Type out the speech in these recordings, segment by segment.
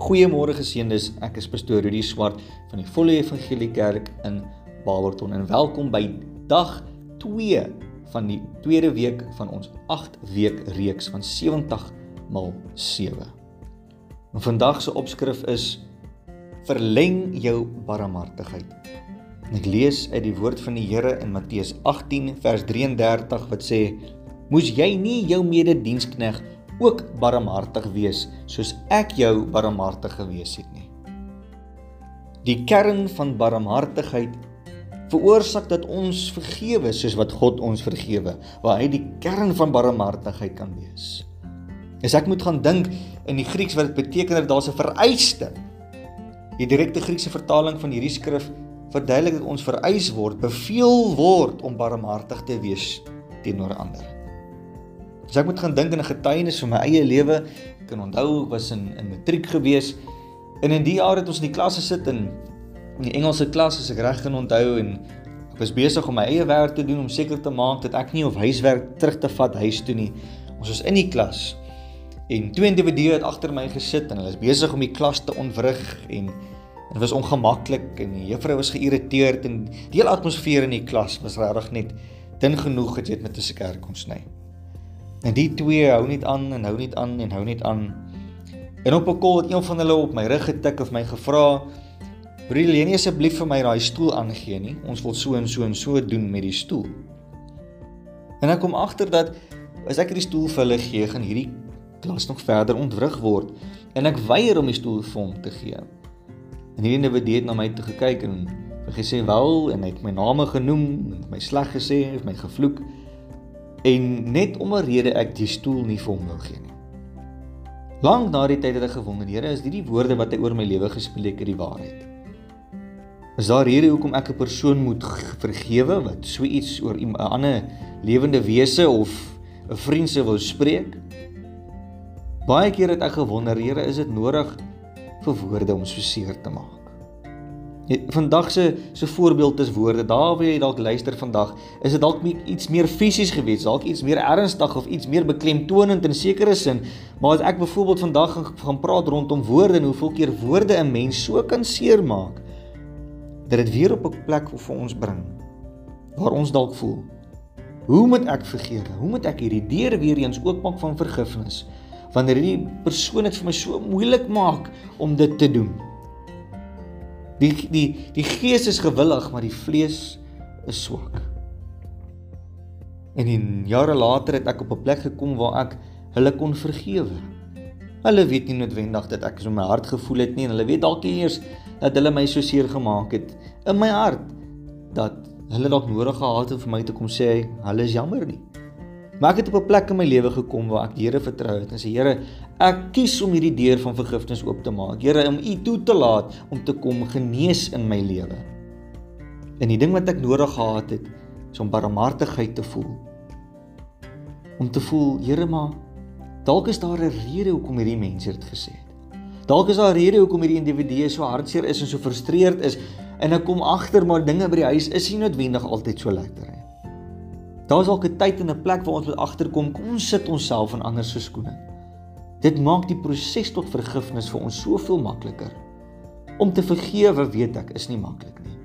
Goeiemôre geseëndes. Ek is pastoor Rudy Swart van die Volle Evangelie Kerk in Barberton en welkom by dag 2 van die tweede week van ons 8 week reeks van 70 mal 7. En vandag se opskrif is verleng jou barmhartigheid. Ek lees uit die woord van die Here in Matteus 18 vers 33 wat sê: Moes jy nie jou mededienskneg ook barmhartig wees soos ek jou barmhartig gewees het nie. Die kern van barmhartigheid veroorsaak dat ons vergewe soos wat God ons vergewe, waar hy die kern van barmhartigheid kan wees. As ek moet gaan dink in die Grieks wat dit beteken dat daar's 'n vereiste. Die direkte Griekse vertaling van hierdie skrif verduidelik dat ons vereis word, beveel word om barmhartig te wees teenoor ander. As ek moet gaan dink aan 'n getuienis van my eie lewe, kan onthou ek was in in matriek gewees en in die jaar het ons in die klas gesit in in die Engelse klas as ek reg kan onthou en ek was besig om my eie werk te doen om seker te maak dat ek nie of huiswerk terug te vat huis toe nie. Ons was in die klas en twee individue het agter my gesit en hulle is besig om die klas te ontwrig en dit was ongemaklik en die juffrou was geïrriteerd en die hele atmosfeer in die klas was regtig net dun genoeg dat jy dit met 'n seker kon sny. En die twee hou net aan en hou net aan en hou net aan. En op 'n kol het een van hulle op my rug getik of my gevra: "Wil jy nie asseblief vir my daai stoel aangee nie? Ons wil so en so en so doen met die stoel." En ek kom agter dat as ek hierdie stoel vir hulle gee, gaan hierdie klas nog verder ontwrig word en ek weier om die stoel vir hom te gee. En hierdie individu het na my toe gekyk en gesê wel en hy het my name genoem en my sleg gesê, het my gevloek en net om 'n rede ek die stoel nie vir hom wou gee nie. Lank na die tyd het ek gewonder, Here, is dit die woorde wat hy oor my lewe gespreek het die waarheid? Is daar rede hoekom ek 'n persoon moet vergewe wat so iets oor 'n ander lewende wese of 'n vriend se wou spreek? Baie keer het ek gewonder, Here, is dit nodig vir woorde om so seer te maak? Vandag se se voorbeeld is woorde. Daar waar jy dalk luister vandag, is dit dalk iets meer fisies gewees, dalk iets meer ernstig of iets meer beklemtoonend in sekere sin. Maar as ek byvoorbeeld vandag gaan, gaan praat rondom woorde en hoeveel keer woorde 'n mens so kan seermaak, dat dit weer op 'n plek vir ons bring waar ons dalk voel. Hoe moet ek vergewe? Hoe moet ek hierdie deur weer eens oopmaak van vergifnis wanneer hierdie persoon dit vir my so moeilik maak om dit te doen? Die die die gees is gewillig, maar die vlees is swak. En in jare later het ek op 'n plek gekom waar ek hulle kon vergewe. Hulle weet nie noodwendig dat ek so my hart gevoel het nie en hulle weet dalk eers dat hulle my so seer gemaak het in my hart dat hulle dalk nodig gehad het vir my te kom sê hulle is jammer nie. Maar ek het op 'n plek in my lewe gekom waar ek die Here vertrou het en sê Here, ek kies om hierdie deur van vergifnis oop te maak. Here, om U toe te laat om te kom genees in my lewe. En die ding wat ek nodig gehad het, is om barmhartigheid te voel. Om te voel, Here, maar dalk is daar 'n rede hoekom hierdie mense dit gesê het. Dalk is daar 'n rede hoekom hierdie individu so hartseer is en so frustreerd is en ek kom agter maar dinge by die huis is nie noodwendig altyd so lekker nie. Daar's dalk 'n tyd en 'n plek waar ons moet agterkom, kom ons sit onsself in ander se skoene. Dit maak die proses tot vergifnis vir ons soveel makliker. Om te vergewe, weet ek, is nie maklik nie.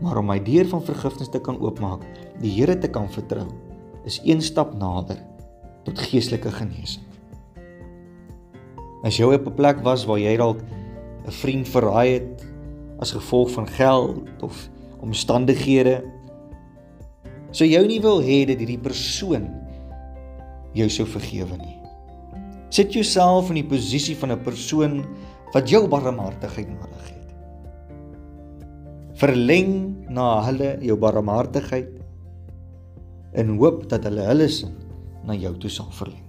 Maar om my deur van vergifnis te kan oopmaak, die Here te kan vertrou, is een stap nader tot geestelike genesing. As jy op 'n plek was waar jy dalk 'n vriend verraai het as gevolg van geld of omstandighede sou jou nie wil hê dat hierdie persoon jou sou vergewe nie. Sit jouself in die posisie van 'n persoon wat jou barmhartigheid nodig het. Verleng na hulle jou barmhartigheid in hoop dat hulle hulle sin na jou toe sal verleng.